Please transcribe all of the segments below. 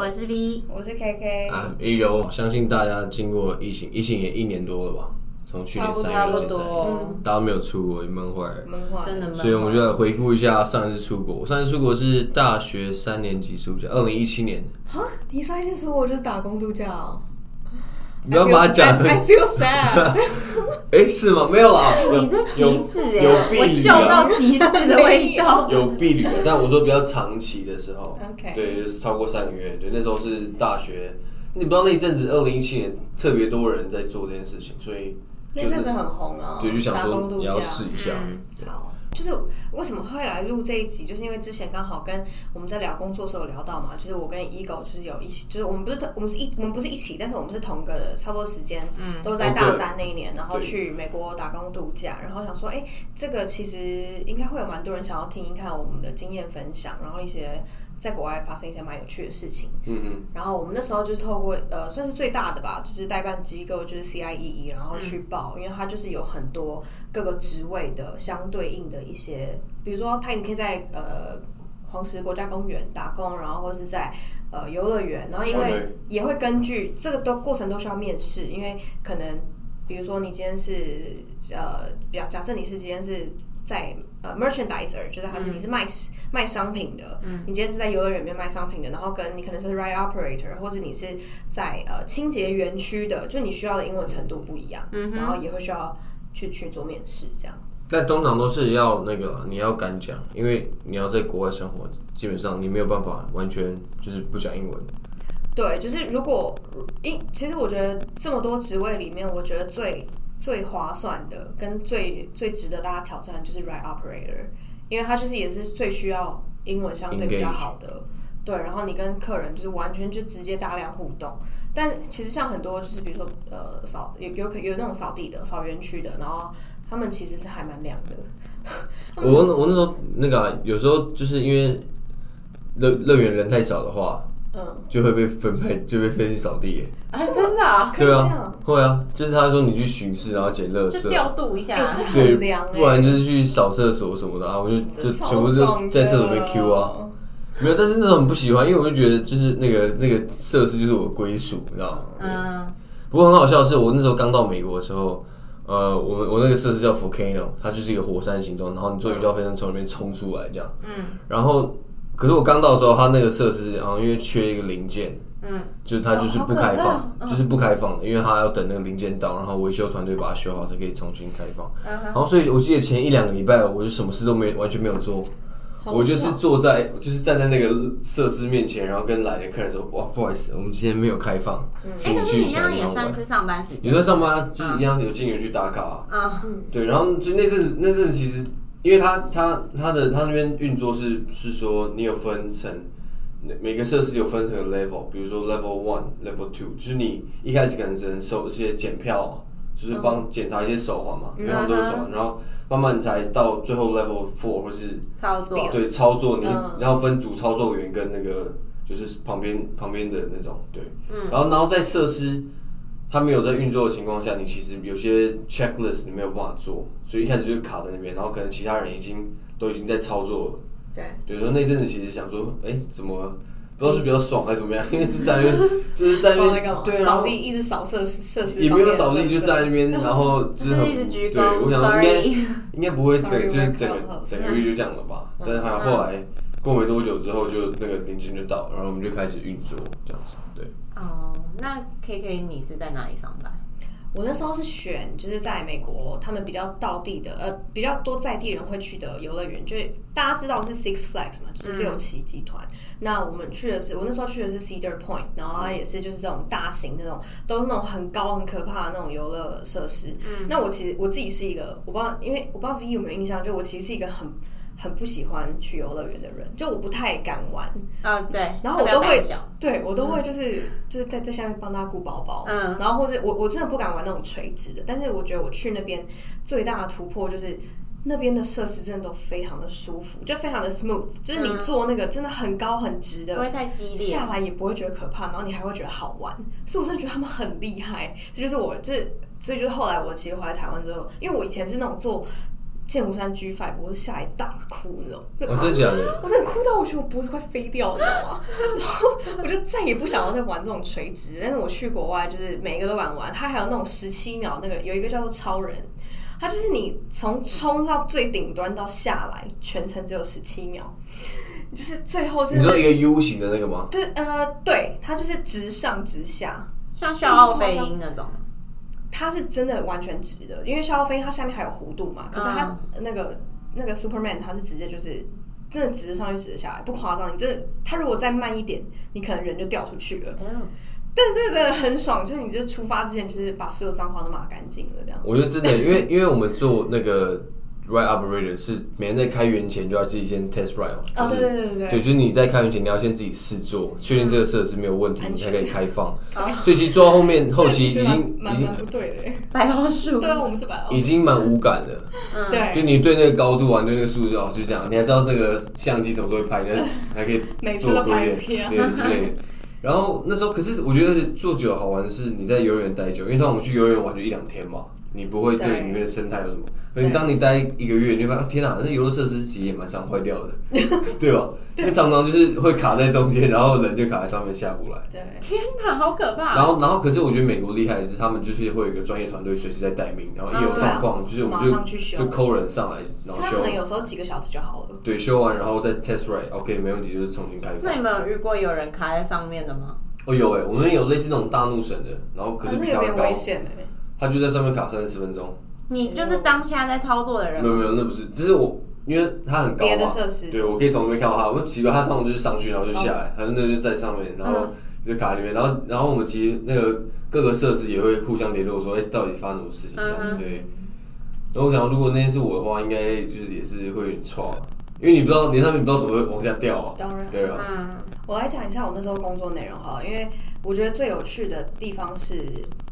我是 V，我是 K K，啊，一柔，相信大家经过疫情，疫情也一年多了吧？从去年三月差不到现在，多，大家没有出国，也闷坏了。闷坏，真的闷。所以我们就来回顾一下上一次出国。我上一次出国是大学三年级暑假，二零一七年。哈，你上一次出国就是打工度假哦。你不要把它讲 I feel sad。哎，是吗？没有啊，有你这歧视哎、有有避我旅嗅到啊，歧视的 味道。有避旅的，但我说比较长期的时候 OK 对，就是超过三个月，对，那时候是大学。你不知道那一阵子，二零一七年特别多人在做这件事情，所以那阵子很红啊，对，就想说你要。试一下。嗯好，就是为什么会来录这一集，就是因为之前刚好跟我们在聊工作的时候有聊到嘛，就是我跟 Ego 就是有一起，就是我们不是同我们是一我们不是一起，但是我们是同个差不多时间，嗯。都在大三那一年，然后去美国打工度假，然后想说，哎、这个其实应该会有蛮多人想要听一看我们的经验分享，然后一些在国外发生一些蛮有趣的事情。嗯嗯，然后我们那时候就是透过呃，算是最大的吧，就是代办机构就是 CIEE，然后去报，因为它就是有很多各个职位的相对应的一些，比如说它你可以在呃黄石国家公园打工，然后或是在呃游乐园，然后因为也会根据这个都过程都需要面试，因为可能比如说你今天是呃，假假设你是今天是在呃 merchandiser，就是它是、你是卖卖商品的，你今天是在游乐园里面卖商品的，然后跟你可能是 ride operator，或者你是在呃清洁园区的，就你需要的英文程度不一样，然后也会需要去去做面试这样。但通常都是要那个你要敢讲，因为你要在国外生活，基本上你没有办法完全就是不讲英文。对，就是如果因其实我觉得这么多职位里面，我觉得最最划算的跟最最值得大家挑战的就是 ride operator，因为它就是也是最需要英文相对比较好的。对，然后你跟客人就是完全就直接大量互动，但其实像很多就是比如说呃扫有有可有那种扫地的、扫园区的，然后他们其实是还蛮凉的。我我那时候那个啊、有时候就是因为乐乐园人太少的话，嗯，就会被分配就被分去扫地耶。啊，真的、啊，可以对啊样，，会啊，就是他说你去巡视，然后捡垃圾，调度一下。哎、这对很凉哎、，不然就是去扫厕所什么的啊，我就就全部爽的就在厕所被 Q 啊。没有，但是那种很不喜欢，因为我就觉得就是那个那个设施就是我的归属，你知道吗？嗯，不过很好笑的是，我那时候刚到美国的时候，呃，我们我那个设施叫 volcano，它就是一个火山形状，然后你坐云霄飞车从里面冲出来这样。嗯。然后，可是我刚到的时候，他那个设施，然后因为缺一个零件，嗯，就是它就是不开放，怕就是不开放的，因为他要等那个零件到，然后维修团队把它修好才可以重新开放。嗯然后，所以我记得前一两个礼拜，我就什么事都没完全没有做。我就是坐在，就是站在那个设施面前，然后跟来的客人说：“哇，不好意思，我们今天没有开放，哎、请可是你那样也算地方玩。”是上班时你间。在上班就是一样有进园去打卡、啊，嗯，对，然后就那阵子那阵子其实，因为他他他的他那边运作是是说你有分成每个设施有分成 level，比如说 level one、level two，就是你一开始可能只能收一些检票啊，就是帮检查一些手环嘛，因为他们都有手环，然后慢慢你才到最后 level four 或是操作。对操作，你嗯。然后分组操作员跟那个就是旁边旁边的那种对，然后然后在设施它没有在运作的情况下，你其实有些 checklist 你没有办法做，所以一开始就卡在那边，然后可能其他人已经都已经在操作了，对。对，然后那阵子其实想说，哎，怎么不知道是比较爽还是怎么样，因为就在那边 就是在那边，对，然后扫地一直扫设施设施，也没有扫地，就在那边，然后就就是很一直鞠对，我躬想说应该。应该不会整 Sorry, 就是整个整个月就这样了吧？但是还有后来过没多久之后，就那个零件就到，然后我们就开始运作这样子。对，哦，那 K K 你是在哪里上班？我那时候是选就是在美国，他们比较道地的，呃，比较多在地人会去的游乐园，就是大家知道是 Six Flags 嘛，就是六旗集团。那我们去的是，我那时候去的是 Cedar Point，然后也是就是这种大型那种，都是那种很高很可怕的那种游乐设施。嗯那我其实我自己是一个，我不知道，因为我不知道 V 有没有印象，就我其实是一个很很不喜欢去游乐园的人，就我不太敢玩。嗯，对，然后我都会对我都会就是、就是在在下面帮他顾宝宝，嗯。然后或者我我真的不敢玩那种垂直的，但是我觉得我去那边最大的突破就是那边的设施真的都非常的舒服，就非常的 smooth，就是你坐那个真的很高很直的，不会太激烈。下来也不会觉得可怕，然后你还会觉得好玩，所以我真的觉得他们很厉害。这就是我，这所以就是后来我其实回来台湾之后，因为我以前是那种坐剑湖山 G Five，我是吓一大哭那种，哦，真的假的？我真的哭到我觉得我脖子快飞掉了，你知道吗？然后我就再也不想要再玩这种垂直。但是我去国外，就是每一个都敢玩。它还有那种十七秒，那个有一个叫做超人，它就是你从冲到最顶端到下来，全程只有十七秒，就是最后就是你说一个 U 型的那个吗？对呃对，它就是直上直下。像笑傲飞鹰那种，它是真的完全直的，因为逍遥飞它下面还有弧度嘛，可是它那个、那个 Superman 它是直接就是真的直着上去，直着下来，不夸张。你真的，它如果再慢一点，你可能人就掉出去了。但这个真的很爽，就是你这出发之前，就是把所有脏话都抹干净了，这样。我觉得真的，因为因为我们做那个 ride operator 是每天在开园前就要自己先 test ride 嘛。哦，就是对对对对对，对，就是你在开园前你要先自己试做，确定这个设施没有问题，你才可以开放。啊所以其实做到后面后期已经已经不对的耶。白老鼠，对啊，我们是白老鼠。已经蛮无感了。嗯，对，就你对那个高度啊，你对那个速度哦，就这样，你还知道这个相机什么时候会拍，你还 可以每次都拍片对之类的。然后那时候，可是我觉得做久好玩的是你在游乐园待久，因为通常我们去游乐园玩就一两天嘛，你不会对对里面的生态有什么。可是对当你待一个月，你就发现天哪，那游乐设施其实也蛮常坏掉的，对吧？因为常常就是会卡在中间，然后人就卡在上面下不来。对，天哪，好可怕！然后，然后，可是我觉得美国厉害的是，他们就是会有一个专业团队随时在待命，然后一有嗯状况，就是我们马就上去修就抠人上来，然后修它可。能有时候几个小时就好了。对，修完然后再 test right，OK，、没问题，就是重新开那你。们有遇过有人卡在上面的吗？哦，有哎，我们有类似那种大怒神的，然后可啊是比较高，那有点危险哎。他就在上面卡三十分钟。你就是当下在操作的人？没有没有，那不是，只是我因为他很高别的嘛，设施对我可以从那边看到他。我奇怪，他通常就是上去然后就下来，他那就在上面，然后就卡里面，然后然后我们其实那个各个设施也会互相联络说，哎，到底发生什么事情？这样嗯哼对。然后我想，如果那天是我的话，应该就是也是会有点错，因为你不知道，你上面你不知道怎么会往下掉啊。当然对啊，嗯，我来讲一下我那时候工作内容哈，因为我觉得最有趣的地方是，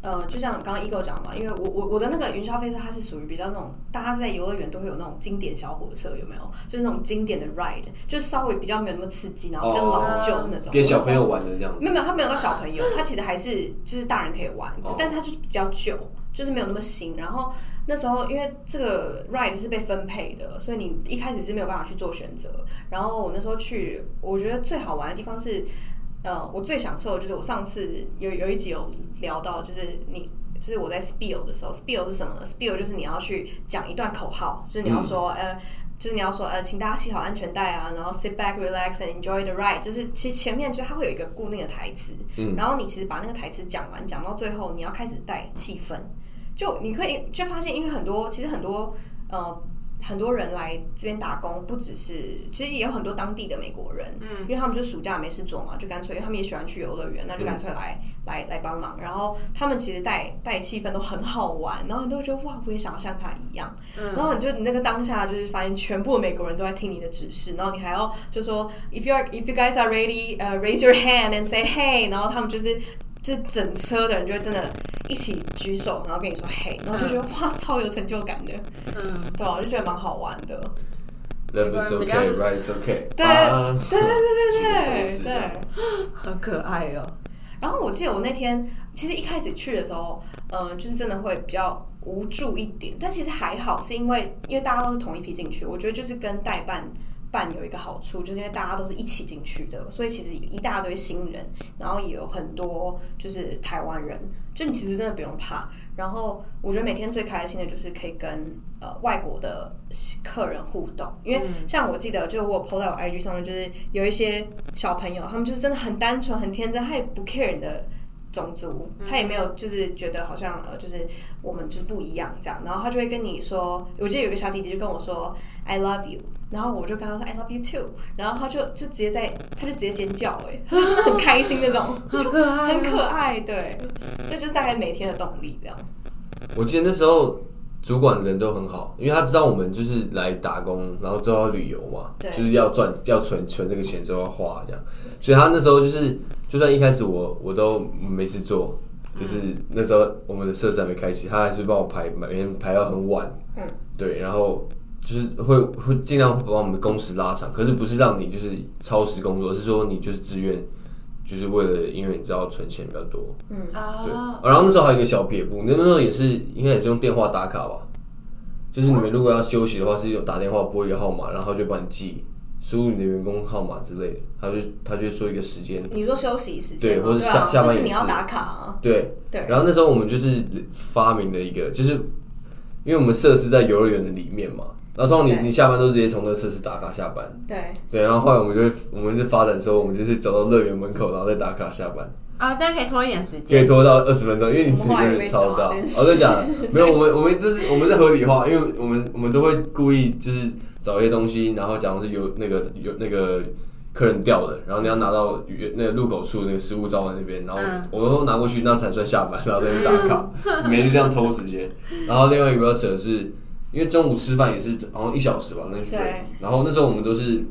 呃，就像刚刚 Ego 讲嘛，因为我我我的那个云霄飞车它是属于比较那种大家在游乐园都会有那种经典小火车，有没有？就是那种经典的 ride，就是稍微比较没有那么刺激，然后比较老旧那种。给小朋友玩的这样子。没有没有，他没有到小朋友，它其实还是就是大人可以玩，哦但是他就是比较旧，就是没有那么新。然后那时候因为这个 ride 是被分配的，所以你一开始是没有办法去做选择。然后我那时候去，我觉得最好玩的地方是，呃，我最享受的就是我上次有有一集有聊到，就是你。就是我在 spiel 的时候，spiel 是什么呢？spiel 就是你要去讲一段口号，就是你要说，呃，就是你要说，呃，请大家系好安全带啊，然后 sit back, relax and enjoy the ride。就是其实前面就它会有一个固定的台词，嗯然后你其实把那个台词讲完，讲到最后，你要开始带气氛。就你可以就发现，因为很多其实很多呃很多人来这边打工，不只是其实也有很多当地的美国人，嗯，因为他们就暑假没事做嘛，就干脆因为他们也喜欢去游乐园，那就干脆来、来来帮忙。然后他们其实带带气氛都很好玩，然后你都会觉得哇，我也想要像他一样。然后你就你那个当下就是发现全部的美国人都在听你的指示，然后你还要就说 if you are if you guys are ready, 呃、raise your hand and say hey，然后他们就是。就整车的人就会真的一起举手，然后跟你说嘿，然后就觉得、哇，超有成就感的，嗯，对啊，我就觉得蛮好玩的。Left is okay, right is okay。对啊对对对对对。好可爱哦。然后我记得我那天其实一开始去的时候，嗯、就是真的会比较无助一点，但其实还好，是因为因为大家都是同一批进去，我觉得就是跟代办办有一个好处，就是因为大家都是一起进去的，所以其实一大堆新人，然后也有很多就是台湾人，就你其实真的不用怕。然后我觉得每天最开心的就是可以跟呃外国的客人互动，因为像我记得，就我有 PO 在我 IG 上面，就是有一些小朋友，他们就是真的很单纯、很天真，他也不 care 你的种族，他也没有就是觉得好像呃，就是我们就是不一样这样，然后他就会跟你说，我记得有个小弟弟就跟我说 I love you，然后我就跟他说 I love you too，然后他就就直接在他就直接尖叫、哎，他就真的很开心那种，就很可爱，对，这就是大概每天的动力这样。我记得那时候主管人都很好，因为他知道我们就是来打工，然后之后要旅游嘛，就是要赚要存存这个钱之后要花这样，所以他那时候就是，就算一开始我我都没事做，就是那时候我们的设施还没开启，他还是帮我排每天排到很晚，嗯，对，然后就是会会尽量把我们的工时拉长，可是不是让你就是超时工作，是说你就是自愿，就是为了因为你知道存钱比较多，嗯。对，哦，然后那时候还有一个小撇步，那那时候也是应该也是用电话打卡吧，就是你们如果要休息的话，是有打电话拨一个号码，然后就帮你记，输入你的员工号码之类的，他就他就说一个时间，你说休息时间吗，对或者啊下下班就是也是你要打卡啊，对对。然后那时候我们就是发明了一个，就是因为我们设施在游乐园的里面嘛，然后通常你你下班都直接从那个设施打卡下班，对，对，然后后来我们就会我们是发展说，我们就是走到乐园门口，然后再打卡下班。啊，这样可以拖一点时间可以。拖到二十分钟，因为你我们后来有也被点超到。我在讲，没有，我们我们就是我们在合理化，因为我们我们都会故意就是找一些东西，然后假如是有那个有那个客人掉的，然后你要拿到那个入口处那个食物招完那边，然后嗯我都拿过去，那才算下班，然后再去打卡，每天就这样偷时间。然后另外一个比较扯的是，因为中午吃饭也是好像一小时吧，那去对然后那时候我们都是。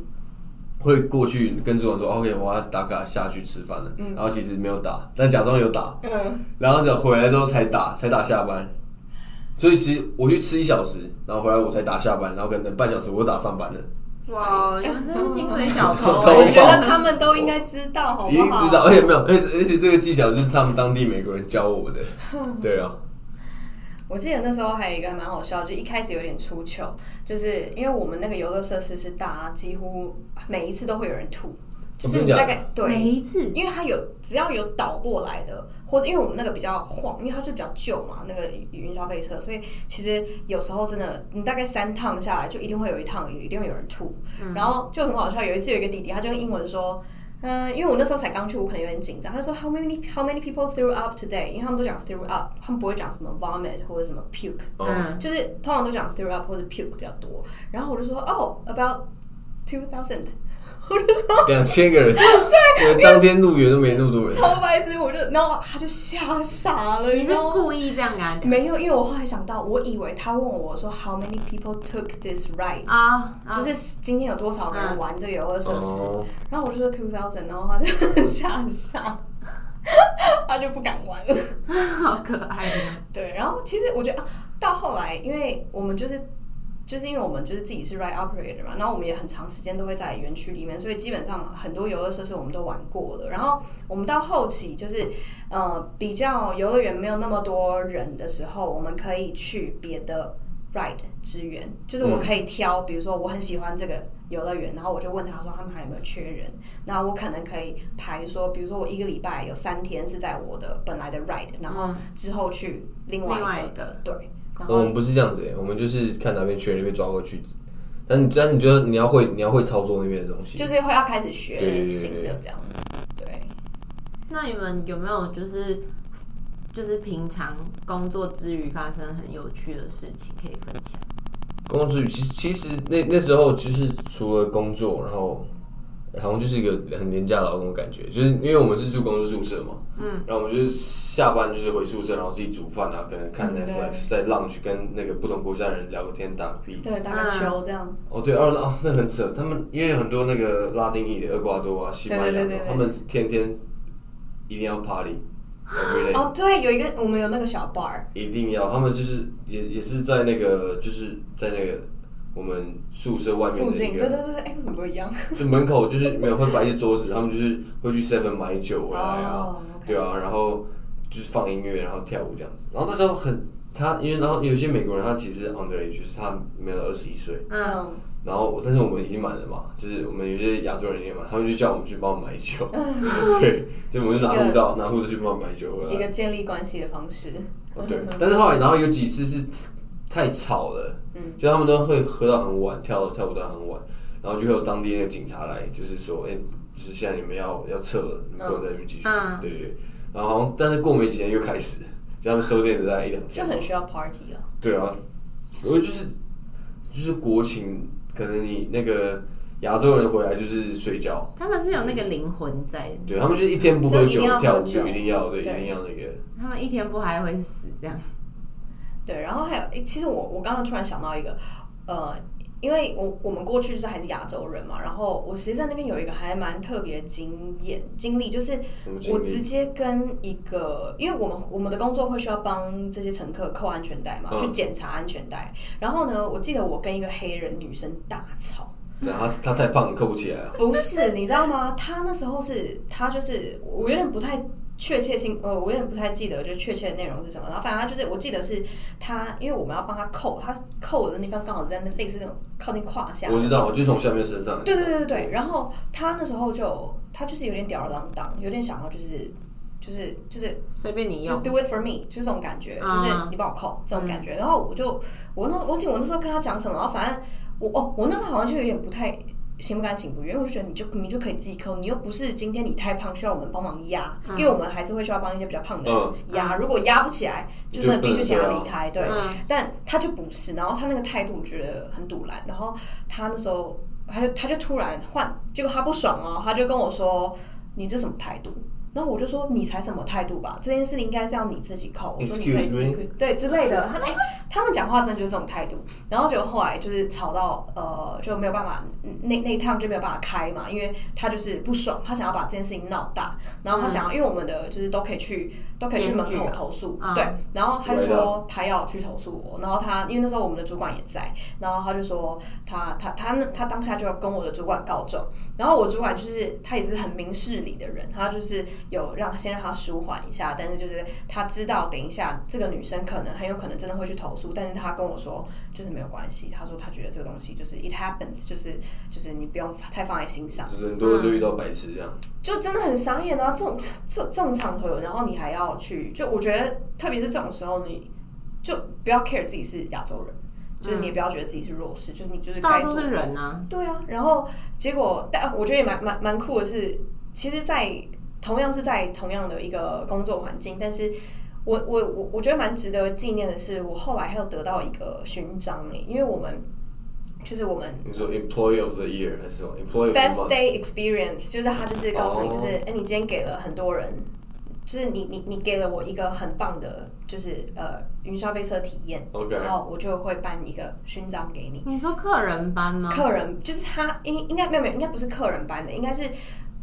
会过去跟主管说，OK，我要打卡下去吃饭了。然后其实没有打，但假装有打，嗯，然后只回来之后才打，才打下班。所以其实我去吃一小时，然后回来我才打下班，然后可能等半小时我就打上班了，哇，你们真是薪水小偷偷我欸！觉得他们都应该知道，好已不好？经知道，而且没有，而且而且这个技巧就是他们当地美国人教我的，对啊，我记得那时候还有一个蛮好笑，就一开始有点出糗，就是因为我们那个游乐设施是大家几乎每一次都会有人吐，就是你大概对每。一次因为它有只要有倒过来的，或者因为我们那个比较晃，因为它就比较旧嘛，那个云霄飞车，所以其实有时候真的，你大概三趟下来，就一定会有一趟一定会有人吐，然后就很好笑。有一次有一个弟弟，他就用英文说。嗯，因为我那时候才刚去，我可能有点紧张。他就说 How many How many people threw up today？因为他们都讲 threw up，他们不会讲什么 vomit 或者什么 puke。嗯就是通常都讲 throw up 或者 puke 比较多。然后我就说哦，about two thousand，两千个人，对，当天入园都没那么多人，超白痴，我就然后他就吓傻了。你是故意这样跟他讲没有，因为我后来想到，我以为他问我说 How many people took this ride？、啊？啊就是今天有多少个人玩这个游乐设施？哦，然后我就说 two thousand，然后他就吓傻，他就不敢玩了。好可爱哦。对，然后其实我觉得、啊、到后来，因为我们就是就是因为我们就是自己是 ride operator 嘛，然后我们也很长时间都会在园区里面，所以基本上很多游乐设施我们都玩过了。然后我们到后期就是呃比较游乐园没有那么多人的时候，我们可以去别的 ride 支援，就是我可以挑，比如说我很喜欢这个。游乐园，然后我就问他说他们还有没有缺人，那我可能可以排说，比如说我一个礼拜有三天是在我的本来的 ride，然后之后去另外一个，另外一个对，然后我们不是这样子耶，我们就是看哪边缺人，那边抓过去。但你但你觉得你要会你要会操作那边的东西，就是会要开始学对对对新的这样，对。那你们有没有就是就是平常工作之余发生很有趣的事情可以分享？工作之余，其实其实那那时候其实除了工作，然后好像就是一个很廉价劳工的感觉，就是因为我们是住公司宿舍嘛，嗯，然后我们就是下班就是回宿舍，然后自己煮饭啊，可能看 Netflix，在 lunch 跟那个不同国家的人聊个天，打个屁。对，打个球这样。哦，对，哦哦，那很扯，他们因为很多那个拉丁裔的厄瓜多啊、西班牙的他们天天一定要 party。哦，对，有一个我们有那个小 bar，一定要，他们就是也也是在那个就是在那个我们宿舍外面附近，对对对对，哎，为什么都一样？就门口就是没有会摆一些桌子，他们就是会去 Seven 买酒回来啊，对啊，然后就是放音乐，然后跳舞这样子。然后那时候很他，因为然后有些美国人他其实 underage，就是他没有二十一岁，嗯，嗯，然后但是我们已经满了嘛，就是我们有些亚洲人也满，他们就叫我们去帮我买酒，对，就我们就拿护照拿护照去帮我买酒回来一。个建立关系的方式。对，但是后来然后有几次是太吵了，嗯。就他们都会喝到很晚，跳跳舞到很晚，然后就会有当地那个警察来，就是说，哎、就是现在你们要要撤了，你们不能在那边继续，嗯。对对对，然后好像但是过没几天又开始，就他们收店的在一两天，就很需要 party 啊。对啊，因为就是就是国情，可能你那个亚洲人回来就是睡觉，他们是有那个灵魂在。的，对他们就是一天不喝酒跳舞就一定要对，一定要那个。他们一天不还会死这样。对，然后还有，诶其实我我刚刚突然想到一个，呃，因为我我们过去就是还是亚洲人嘛，然后我其实在那边有一个还蛮特别经验经历，就是什么经历我直接跟一个，因为我们我们的工作会需要帮这些乘客扣安全带嘛，嗯去检查安全带，然后呢，我记得我跟一个黑人女生大吵。对，他他太胖，扣不起来啊。不是，你知道吗？他那时候是，他就是我有点不太确切性呃，我有点不太记得，就确切的内容是什么。然后反正他就是，我记得是他，因为我们要帮他扣，他扣的地方刚好在那类似那种靠近胯下。我知道，我就从下面身上。对对对对对。然后他那时候就他就是有点吊儿郎当，有点想要就是就是就是随便你用。do it for me，就这种感觉，嗯就是你帮我扣这种感觉。然后我就我那我忘记我那时候跟他讲什么，然后反正我哦，我那时候好像就有点不太。心不甘情不愿，我就觉得你就你就可以自己扣，你又不是今天你太胖需要我们帮忙压，因为我们还是会需要帮一些比较胖的人压。如果压不起来，就真的必须请他离开。对，嗯但他就不是，然后他那个态度我觉得很堵然，然后他那时候他就他就突然换，结果他不爽哦，他就跟我说：“你这什么态度？”然后我就说你才什么态度吧，这件事应该是要你自己扣。我说你可以 Excuse 自己对之类的。他哎、他们讲话真的就是这种态度。然后结果后来就是吵到呃就没有办法，那那一趟就没有办法开嘛，因为他就是不爽，他想要把这件事情闹大，然后他想要，因为我们的就是都可以去都可以去门口投诉，嗯对。然后他就说他要去投诉我，然后他因为那时候我们的主管也在，然后他就说他他他那他当下就要跟我的主管告状，然后我主管就是他也是很明事理的人，他就是有让先让他舒缓一下，但是就是他知道等一下这个女生可能很有可能真的会去投诉，但是他跟我说就是没有关系，他说他觉得这个东西就是 it happens，就是就是你不用太放在心上，人多了就遇到白痴这样。就真的很傻眼啊！这种这这种场合，然后你还要去，就我觉得特别是这种时候，你就不要 care 自己是亚洲人，就是你也不要觉得自己是弱势，就是你就是该做大家都是人啊，对啊，然后结果，但我觉得也蛮蛮蛮酷的是，其实，在同样是在同样的一个工作环境，但是我我我我觉得蛮值得纪念的是，我后来还有得到一个勋章诶，因为我们就是我们你说 Employee of the Year 还是什么 Employee of the Best Month？Day Experience，就是他就是告诉你，哦就是哎、你今天给了很多人，就是你你你给了我一个很棒的，就是呃云霄飞车体验然后我就会颁一个勋章给你。你说客人班吗？客人就是他应应该没有没有，应该不是客人班的，应该是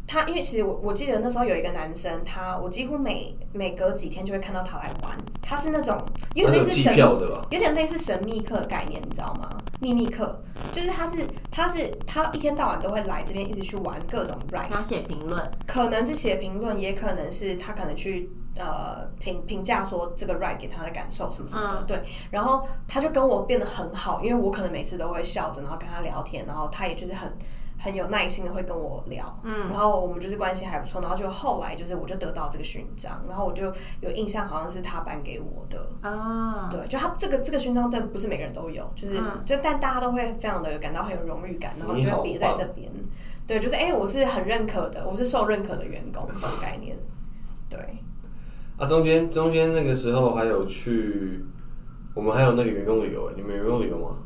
他，因为其实我我记得那时候有一个男生，他我几乎每每隔几天就会看到他来玩，他是那种有点类似神票的吧？有点类似神秘客的概念，你知道吗？秘密客就是他是他是他一天到晚都会来这边一直去玩各种 ride，然后写评论，可能是写评论，也可能是他可能去呃评评价说这个 ride 给他的感受什么什么的，嗯对。然后他就跟我变得很好，因为我可能每次都会笑着，然后跟他聊天，然后他也就是很很有耐心的会跟我聊，嗯。然后我们就是关系还不错，然后就后来就是我就得到这个勋章，然后我就有印象好像是他颁给我的，啊，对，就他这个这个勋章，但不是每个人都有，就是、嗯。就但大家都会非常的感到很有荣誉感，然后就会别在这边，对，就是哎、我是很认可的，我是受认可的员工这种概念，对，啊，中间中间那个时候还有去，我们还有那个员工旅游，你们有员工旅游吗？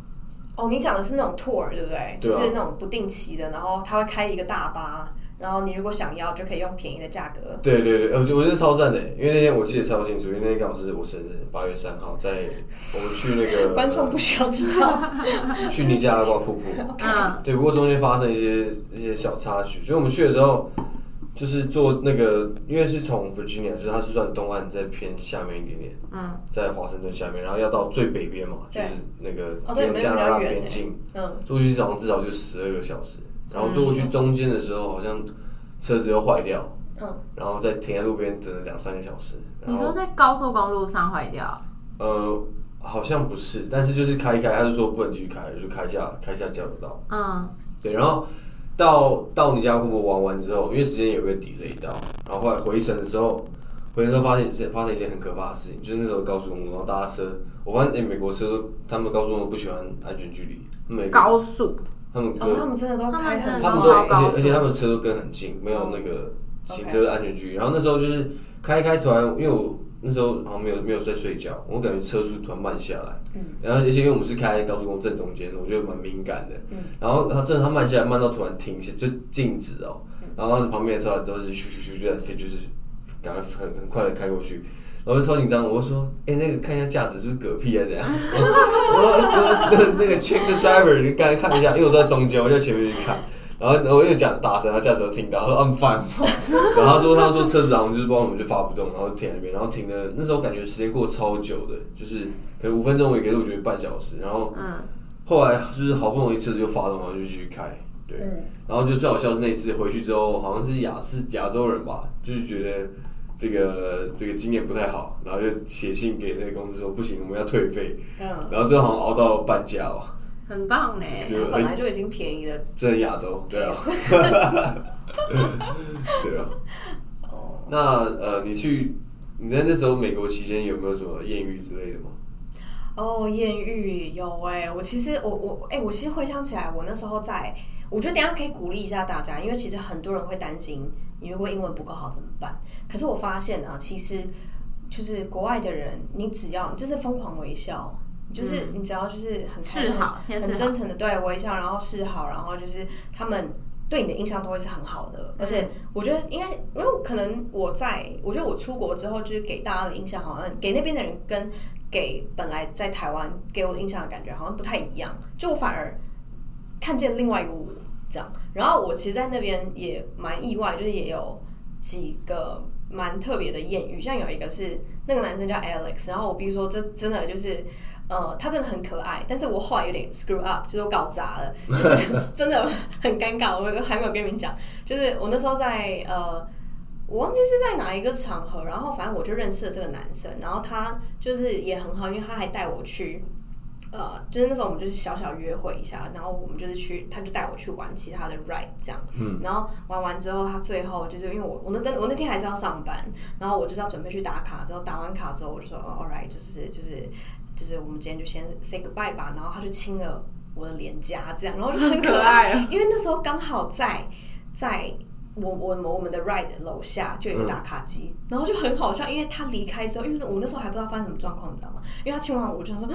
哦，你讲的是那种 tour 对不对？对啊就是那种不定期的，然后他会开一个大巴，然后你如果想要就可以用便宜的价格。对对对，我觉得我觉得超赞的，因为那天我记得超清楚，因为那天刚好是我生日，八月三号，在我们去那个 观众不需要知道，去尼加拉瓜瀑布。嗯，对，不过中间发生一些一些小插曲，所以我们去的时候，就是坐那个，因为是从 Virginia，就是它是算东岸再偏下面一点点，嗯，在华盛顿下面，然后要到最北边嘛，就是那个加拿大边境，嗯，坐过去好像至少就十二个小时，然后坐过去中间的时候好像车子又坏掉，嗯，然后再停在路边等了两三个小时，然后你说在高速公路上坏掉，呃好像不是，但是就是开一开，他就说不能继续开了，就开下开下交流道。嗯，对，然后到到尼加拉瀑布玩完之后，因为时间有被 delay 到，然后后来回程的时候，回程的时候发现是发生一件很可怕的事情，就是那时候高速公路，然后大家车，我发现诶、美国车都他们高速公路不喜欢安全距离，他们每个高速，他们哦，他们真的都开很他们都都而且而且他们车都跟很近，没有那个行车的安全距离。然后那时候就是开开，突然因为我那时候好像没有没有在睡觉，我感觉车速突然慢下来，嗯然后而且因为我们是开高速公路正中间，我觉得蛮敏感的，嗯然后他真的它慢下来，慢到突然停下就静止哦，嗯然后旁边的车都是咻咻咻就在飞，就是赶快很很快的开过去。然后就超紧张，我就说：“哎、那个看一下驾驶是不是嗝屁啊？怎样？” 我说：“那个那个 check the driver，你刚才看一下，因为我都在中间，我就在前面去看。然后我又讲大声，然后驾驶都听到，他说 I'm fine。然后他说他说车子好像就是不知道怎么就发不动，然后停在那边，然后停了那时候感觉时间过超久的，就是可能五分钟，我也给我觉得半小时。然后嗯，后来就是好不容易车子就发动，然后就继续开，对。嗯，然后就最好笑是那一次回去之后，好像是亚是亚洲人吧，就是觉得这个这个经验不太好，然后就写信给那个公司说不行，我们要退费，嗯，然后最后好像熬到半价哦，很棒呢。就它本来就已经便宜了。真的亚洲，对啊，对 啊。哦，那呃，你去你在那时候美国期间有没有什么艳遇之类的吗？哦，艳遇有哎、我其实我我哎、我其实回想起来，我那时候在，我觉得等下可以鼓励一下大家，因为其实很多人会担心，你如果英文不够好怎么办？可是我发现啊，其实就是国外的人，你只要就是疯狂微笑。就是你只要就是很开心、很真诚的对微笑，然后示好，然后就是他们对你的印象都会是很好的。而且我觉得应该，因为可能我在，我觉得我出国之后，就是给大家的印象好像给那边的人跟给本来在台湾给我的印象的感觉好像不太一样，就我反而看见另外一个我这样。然后我其实，在那边也蛮意外，就是也有几个蛮特别的艳遇，像有一个是那个男生叫 Alex，然后我比如说这真的就是。呃，他真的很可爱，但是我后来有点 screw up，就是我搞砸了，就是 真的很尴尬。我还没有跟你们讲，就是我那时候在呃，我忘记是在哪一个场合，然后反正我就认识了这个男生，然后他就是也很好，因为他还带我去。呃，就是那时候我们就是小小约会一下，然后我们就是去，他就带我去玩其他的 ride 这样，嗯，然后玩完之后，他最后就是因为我我那天我那天还是要上班，然后我就是要准备去打卡，之后打完卡之后，我就说、哦、all right，就是就是就是我们今天就先 say goodbye 吧，然后他就亲了我的脸颊这样，然后就很很可爱，因为那时候刚好在在。我我我们的 ride 楼下就有一个打卡机，然后就很好笑，因为他离开之后，因为我那时候还不知道发生什么状况，你知道吗？因为他亲完我，我就想说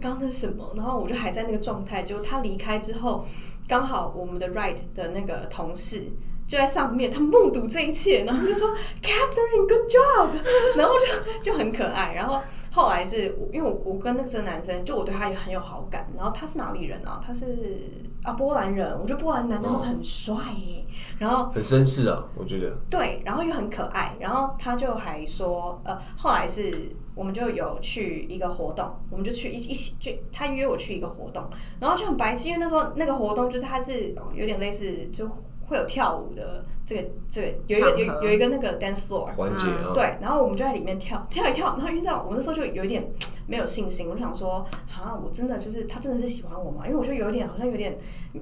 刚刚那是什么，然后我就还在那个状态，结果他离开之后，刚好我们的 ride 的那个同事。就在上面，他目睹这一切，然后他就说 “Catherine，good job”，然后就就很可爱。然后后来是因为我我跟那个男生，就我对他也很有好感。然后他是哪里人啊？他是啊波兰人，我觉得波兰男生都很帅耶。然后很绅士啊，我觉得。对，然后又很可爱，然后他就还说，呃，后来是我们就有去一个活动，我们就去一一起就他约我去一个活动，然后就很白痴，因为那时候那个活动就是他是有点类似就会有跳舞的这个这个有一个有有一个那个 dance floor，环节啊，对，然后我们就在里面跳跳一跳，然后遇到我那时候就有一点没有信心，我想说，啊，我真的就是他真的是喜欢我吗？因为我就有一点好像有点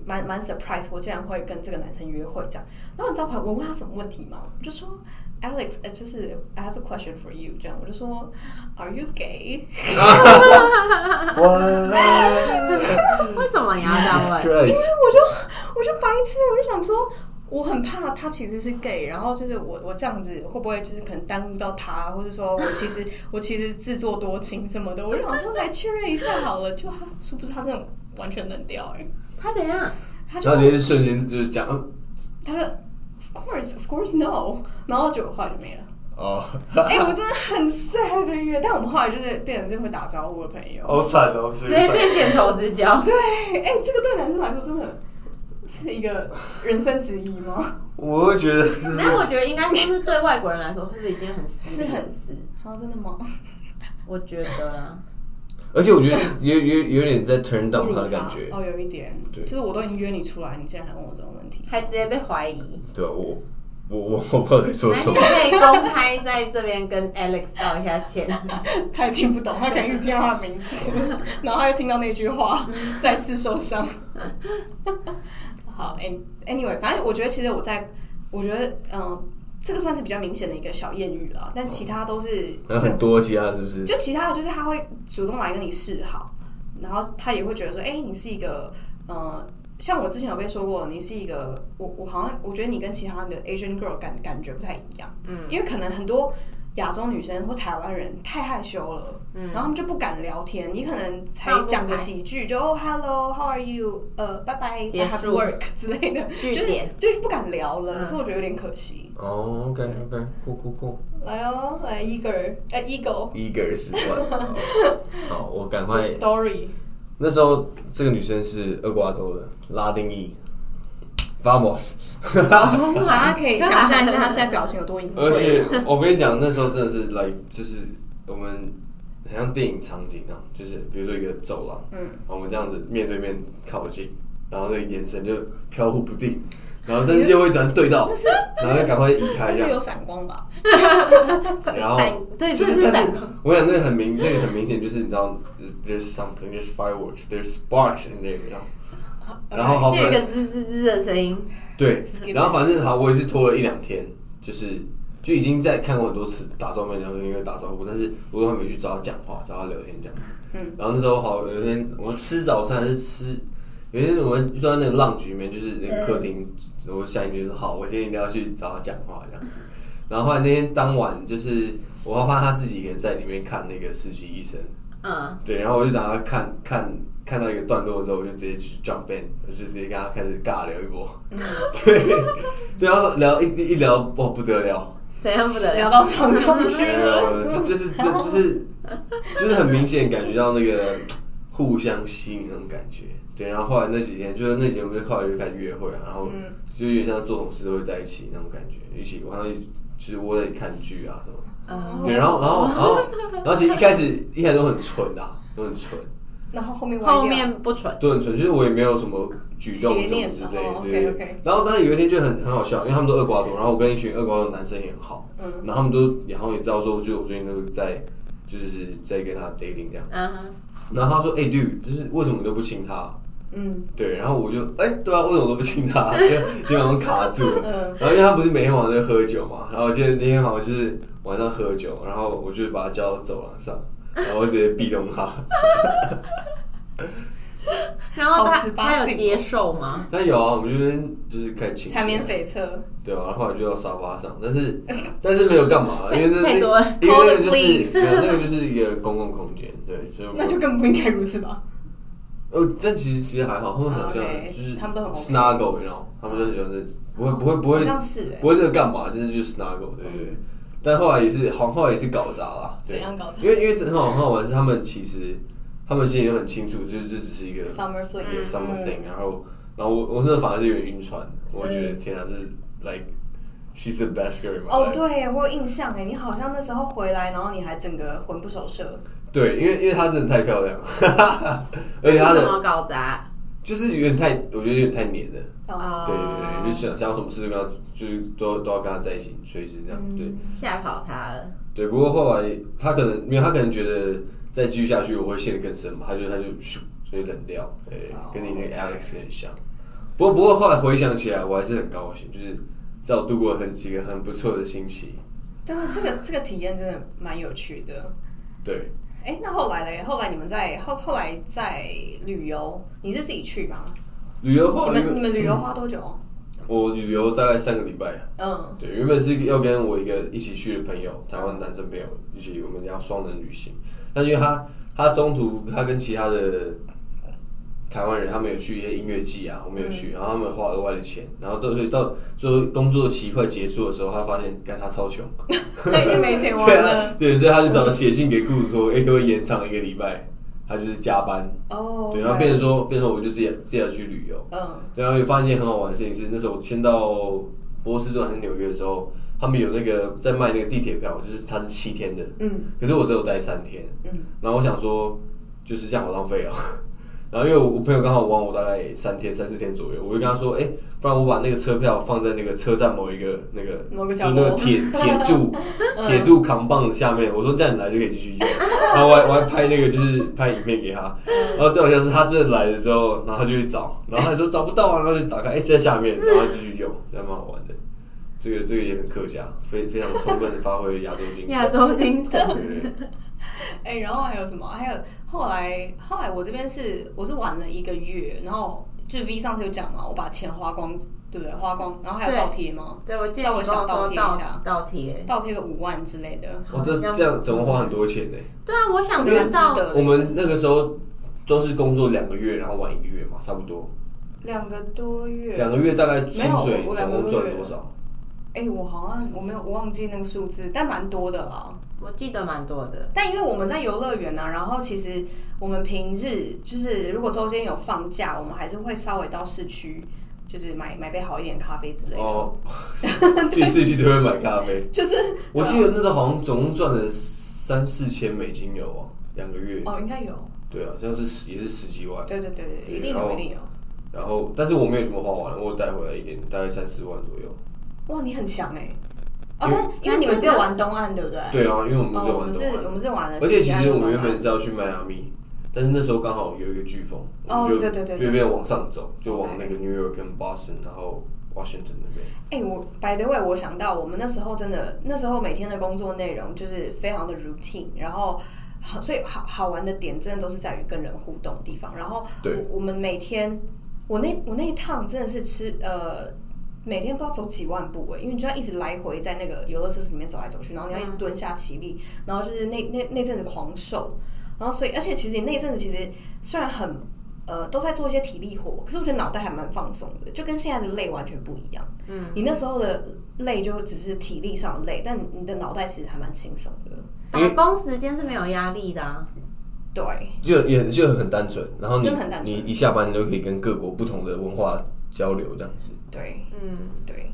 蛮蛮 surprise，我竟然会跟这个男生约会这样。然后你知道我我问他什么问题吗？我就说 Alex，呃，就是 I have a question for you，这样我就说 Are you gay？为什么你要这样问？因为我就我就白痴，我就想说，我很怕他其实是 gay，然后就是我我这样子会不会就是可能耽误到他，或者说我其实我其实自作多情什么的，我就想说来确认一下好了，就他殊不是他这种完全冷掉哎、他怎样？他直接瞬间就是讲，嗯他说 course, of course no，然后就后来就没了。哦，哎、我真的很 sad 的耶，但我们后来就是变成是会打招呼的朋友。好惨哦，直接变点头之交。对，哎、这个对男生来说真的是一个人生之一吗？我会觉得就是但我觉得应该说是对外国人来说是一件很是很密的事，好，真的吗？我觉得啊，而且我觉得有有有点在 turn down 他的感觉，哦，有一点，对就是我都已经约你出来，你竟然还问我这种问题，还直接被怀疑。对啊，我我我我不知道该说什么，你可以公开在这边跟 Alex 道一下歉。他也听不懂，他可能一直听到他的名字，然后他又听到那句话，再次受伤。好，an-，anyway，反正我觉得其实我在，我觉得嗯，这个算是比较明显的一个小艳遇了，但其他都是很多其他的是不是？就其他的就是他会主动来跟你示好，然后他也会觉得说，哎、你是一个呃，像我之前有被说过，你是一个，我我好像我觉得你跟其他的 Asian girl 感感觉不太一样，嗯，因为可能很多亚洲女生或台湾人太害羞了，嗯，然后他们就不敢聊天，你可能才讲个几句就哦 hello，how are you，呃，拜拜 have 束。Work 之类的，就是就是不敢聊了，所以我觉得有点可惜。哦，OK OK，酷酷酷。来哦，来 eager，呃 eagle，eager 是 one，好，我赶快。Story。那时候这个女生是厄瓜多的拉丁裔，Vamos，大家可以想象一下他现在表情有多淫秽。而且我跟你讲，那时候真的是来，就是我们很像电影场景那样，就是比如说一个走廊，嗯，我们这样子面对面靠近，然后那个眼神就飘忽不定，然后但是又会突然对到，然后就赶快移开是有闪光吧？然后闪对，就，就是是但是。我想那个很明，那个很明显就是你知道，there's there's something, there's fireworks, there's sparks in there，然后然后好一个滋滋滋的声音，对然后反正好，我也是拖了一两天，就是就已经在看过很多次打照面，然后因为打招呼，但是我都还没去找他讲话，找他聊天这样。嗯，然后那时候好有一天我们吃早餐还是吃，有一天我们就在那个浪局里面，就是那个客厅，我下一句就说好，我今天一定要去找他讲话这样子。然后后来那天当晚就是我发现他自己一个人在里面看那个实习医生，嗯，对，然后我就等他看看看到一个段落之后，我就直接去 jump in，我就直接跟他开始尬聊一波，对，对，然后聊一一聊，哇不得了，怎样不得了？聊到床上去。没了。这这是这就是就是很明显感觉到那个互相吸引那种感觉，对，然后后来那几天就是那几天我们就后来就开始约会啊，然后嗯。就有点像做什么事都会在一起那种感觉，一起晚上就是窝在看剧啊什么。嗯对，然后然后然后然后其实一开始一开始都很纯的、啊，都很纯，然后后面后面不纯，对很纯，就是我也没有什么举动什么之类对。然后但是有一天就很很好笑，因为他们都厄瓜多，然后我跟一群厄瓜多男生也很好，嗯。然后他们都然后也知道说，就我最近都在就是在跟他 dating 这样，嗯哼，然后他说，哎、dude，就是为什么你都不亲他？嗯。对，然后我就哎、对啊，为什么都不亲他？就基本上卡住了。嗯。然后因为他不是每天晚上在喝酒嘛，然后我记得那天好像就是晚上喝酒，然后我就把他叫到走廊上，然后我直接壁咚他。好然后他18禁哦他有接受吗？他有啊，我们这边就是开始亲缠绵悱恻。对啊，然后后来就到沙发上，但是但是没有干嘛，因为那 因为那个就是那个就是一个公共空间，对，所以我那就更不应该如此吧？呃，但其实其实还好，他们好像就是他们都很 snuggle，你知道，他们就很喜欢这，不会不会不会像是哎不会这个干嘛，就是就是 snuggle，对对对。但后来也是，好后来也是搞砸了，对。怎样搞砸？因为因为很好很好玩是他们其实他们心里很清楚，就是这只是一个 Summer 一个 summer 嗯。thing，然后然后我我那反而是有点晕船，我觉得嗯。天啊，这是 like she's the best girl 哦，对，我有印象哎，你好像那时候回来，然后你还整个魂不守舍。对，因为因为她真的太漂亮，而且她为什么的搞砸？就是有点太，我觉得有点太黏了。哦，对对对，就想想要什么事就跟他，就是都都要跟他在一起，随时这样。嗯对吓跑他了。对，不过后来他可能，因为他可能觉得再继续下去我会陷得更深嘛，他就他就咻，所以冷掉。对，哦跟你那个 Alex 很像。不过不过后来回想起来，我还是很高兴，就是至少度过了很几个很不错的星期。对啊，这个这个体验真的蛮有趣的。对，哎，那后来嘞？后来你们在后后来在旅游，你是自己去吗？旅游后你们你们旅游花多久？我旅游大概三个礼拜。嗯对，原本是要跟我一个一起去的朋友，台湾男生朋友一起，我们要双人旅行。但因为他他中途他跟其他的台湾人，他们有去一些音乐季啊，我们有去，然后他们花额外的钱，然后到对到最后工作期快结束的时候，他发现干他超穷，他已经没钱对玩啊了。，对，所以他就找写信给雇主说，哎、可不可以延长一个礼拜？他就是加班，哦，对，然后变成说，变成说我就自己自己要去旅游，嗯。对，然后又发现一件很好玩的事情是，那时候我先到波士顿还是纽约的时候，他们有那个在卖那个地铁票，就是它是七天的，嗯。可是我只有待三天，嗯。然后我想说，就是这样好浪费哦。然后因为我我朋友刚好玩我大概三天三四天左右，我就跟他说，哎、不然我把那个车票放在那个车站某一个那个某个角就那个落铁铁柱 铁柱扛棒子下面，我说这样你来就可以继续用。然后我还我还拍那个就是拍影片给他，然后最好像是他真的来的时候，然后他就去找，然后他说找不到啊，然后就打开，哎、在下面，然后继续用，这样蛮好玩的。这个这个也很客家，非非常充分的发挥亚洲精神。亚洲精神，对 哎、然后还有什么？还有后来，后来我这边是我是玩了一个月，然后就 V 上次有讲嘛，我把钱花光，对不对？花光，然后还有倒贴吗？对我记得稍微你跟我小倒贴一下倒贴。倒贴个五万之类的。我这好像这样怎么花很多钱呢？对啊，我想我觉得知道我们那个时候都是工作两个月，然后玩一个月嘛，差不多。两个多月，两个月大概薪水没有我总共两个月赚多少？哎、我好像我没有我忘记那个数字，但蛮多的啦。我记得蛮多的。但因为我们在游乐园呢，然后其实我们平日就是如果周间有放假，我们还是会稍微到市区，就是买买杯好一点的咖啡之类的。哦，去市区就会买咖啡。就是我记得那时候好像总共赚了三四千美金有哦，两个月。哦，应该有，对啊，这样是十也是十几万。对对对对，一定有一定有。然后但是我没有什么花完，我带回来一点，大概三四万左右。哇，你很强哎、哦，因为但因为你们只有玩东岸，对不对？对啊，因为我们哦，只有我们是，玩东岸，我们是玩了而且其实我们原本是要去迈阿密，但是那时候刚好有一个飓风，哦对对对对就变往上走，就往那个 New York 跟 Boston，然后 Washington 那边。哎、我 by the way，我想到我们那时候真的，那时候每天的工作内容就是非常的 routine，然后好，所以好好玩的点真的都是在于跟人互动的地方。然后对我我们每天，我那我那一趟真的是吃呃。每天不知道走几万步哎，因为你就要一直来回在那个游乐设施里面走来走去，然后你要一直蹲下起立，然后就是那那那阵子狂瘦，然后所以而且其实你那一阵子其实虽然很呃都在做一些体力活，可是我觉得脑袋还蛮放松的，就跟现在的累完全不一样。嗯，你那时候的累就只是体力上的累，但你的脑袋其实还蛮轻松的。打工时间是没有压力的啊。对，就也就很单纯，然后你真的很单纯你一下班你就可以跟各国不同的文化交流这样子。对，嗯，对。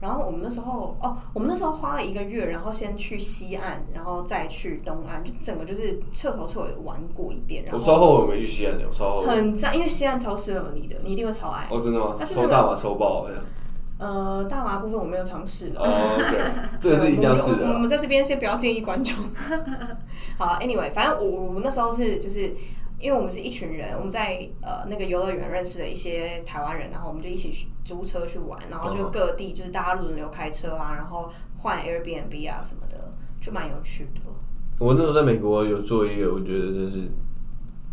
然后我们那时候哦，我们那时候花了一个月，然后先去西岸，然后再去东岸，就整个就是彻头彻尾玩过一遍。然我后超后悔没去西岸的，我超后悔。很赞，因为西岸超适合你的，你一定会超爱。哦，真的吗？抽大麻抽爆这样。呃，大麻部分我没有尝试了。哦，OK，这个是一定要试的啊。我们我们在这边先不要建议观众。好，Anyway，反正我我们那时候是就是。因为我们是一群人，我们在呃那个游乐园认识了一些台湾人，然后我们就一起去租车去玩，然后就嗯各地就是大家轮流开车啊，然后换 Airbnb 啊什么的，就蛮有趣的。我那时候在美国有做一个，我觉得真是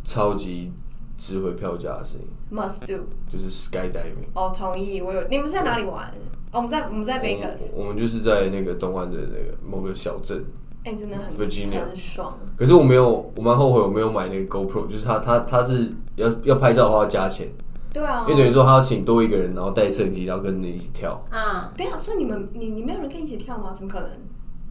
超级值回票价的事情，Must do，就是 skydiving。哦，同意。我有，你们是在哪里玩？哦，我们在我们在 Vegas，我我们就是在那个东岸的那个某个小镇，哎、真的很 Virginia 很爽。可是我没有，我蛮后悔我没有买那个 GoPro，就是他他他是要要拍照的话要加钱，对啊因为，等于说他要请多一个人，然后带摄影机，然后跟你一起跳。啊，对啊，所以你们你你没有人跟你一起跳吗？怎么可能？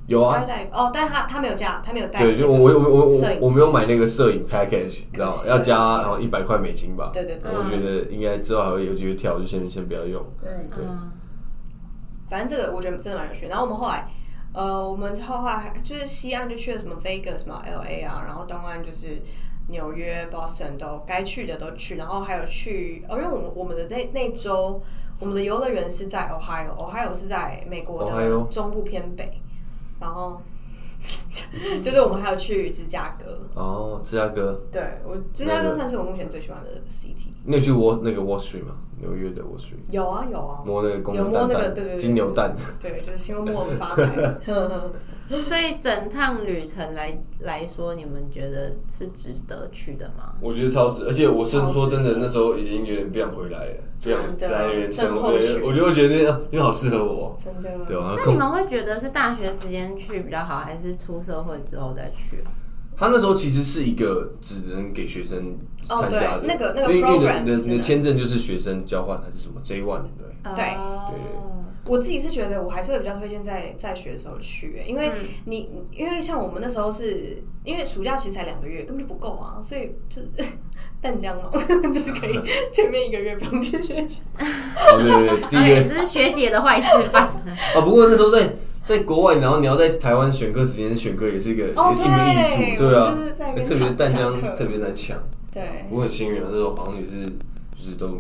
有啊哦，但是他他没有加，他没有带。对，就我我我我我我没有买那个摄影 package，你知道吗要加然后一百块美金吧。对对对我觉得应该之后还会有机会跳，就先先不要用。嗯，对嗯，反正这个我觉得真的蛮有趣。然后我们后来，呃，我们后来还就是西岸就去了什么 Vegas 嘛、L A 啊，然后东岸就是纽约、Boston 都该去的都去，然后还有去哦，因为我们我们的那那周我们的游乐园是在 Ohio，Ohio 是在美国的中部偏北，然后 就是我们还有去芝加哥。哦，芝加哥，对我芝加哥算是我目前最喜欢的 city。你有去 Wall 那个 Wall Street 吗？纽约的 Wall Street，有啊有啊，摸那个公有牛蛋蛋摸那个对对，对金牛蛋。对，就是希望莫发财。所以整趟旅程来来说，你们觉得是值得去的吗？我觉得超值，而且我是说真的，那时候已经有点不想回来了，不想来人生我觉得我觉得那样因为好适合我，真的。对啊。那你们会觉得是大学时间去比较好，还是出社会之后再去啊？他那时候其实是一个只能给学生参加的，哦对那个那个 program 你的你的签证就是学生交换还是什么 J one 对。对对我自己是觉得，我还是会比较推荐在在学的时候去，因为你因为像我们那时候是因为暑假其实才两个月，根本就不够啊，所以就是 淡江嘛，就是可以前面一个月不用去学校。哦对对对，第一哎，个这是学姐的坏示范。啊，不过那时候在在国外，然后你要在台湾选课时间选课也是一个一哦一门艺术，对对啊就是在那，边特别淡江特别难抢，对，我很幸运啊，那时候好像也是就是都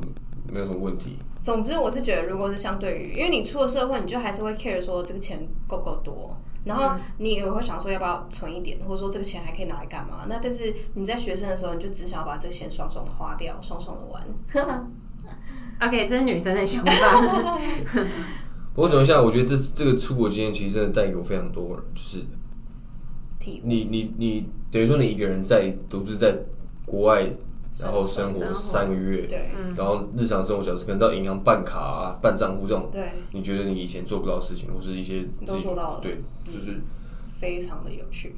没有什么问题。总之我是觉得，如果是相对于，因为你出了社会，你就还是会 care 说这个钱够不够多，然后你也会想说要不要存一点，或者说这个钱还可以拿来干嘛？那但是你在学生的时候，你就只想要把这个钱爽爽的花掉，爽爽的玩。OK，这是女生的想法。我总一下，我觉得这这个出国经验其实真的带给我非常多，就是体你你你等于说你一个人在独自在国外，然后生活三个月，对。然后日常生活小事，可能到银行办卡啊、办账户这种，对，你觉得你以前做不到的事情，或是一些都自己做到了。对，就是非常的有趣。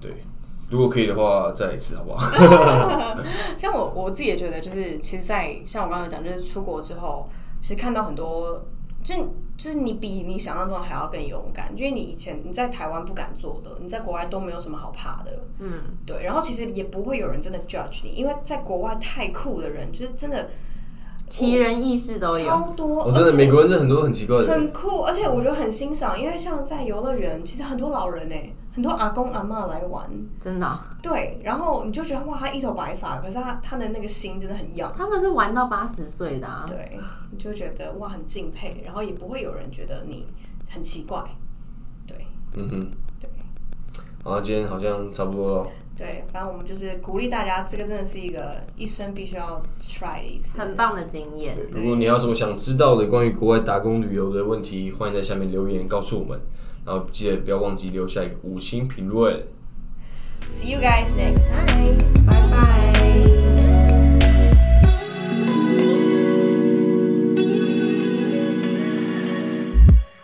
对。如果可以的话，再来一次好不好？像我我自己也觉得，就是其实在，像我刚刚讲，就是出国之后，其实看到很多，就就是你比你想象中还要更勇敢，因为你以前你在台湾不敢做的，你在国外都没有什么好怕的。嗯，对，然后其实也不会有人真的 judge 你，因为在国外太酷的人，就是真的。奇人异事都有。超多，我、哦真的而且美国人是很多很奇怪的人，很酷，而且我觉得很欣赏，因为像在游乐园，其实很多老人哎、很多阿公阿嬷来玩，真的哦、对，然后你就觉得哇，他一头白发，可是他他的那个心真的很 young，他们是玩到八十岁的啊。对，你就觉得哇很敬佩，然后也不会有人觉得你很奇怪，对嗯哼，对好，今天好像差不多了。对，反正我们就是鼓励大家，这个真的是一个一生必须要 try 一次，很棒的经验。如果你还有什么想知道的关于国外打工旅游的问题，欢迎在下面留言告诉我们。然后记得不要忘记留下一个五星评论。See you guys next time. Bye bye.。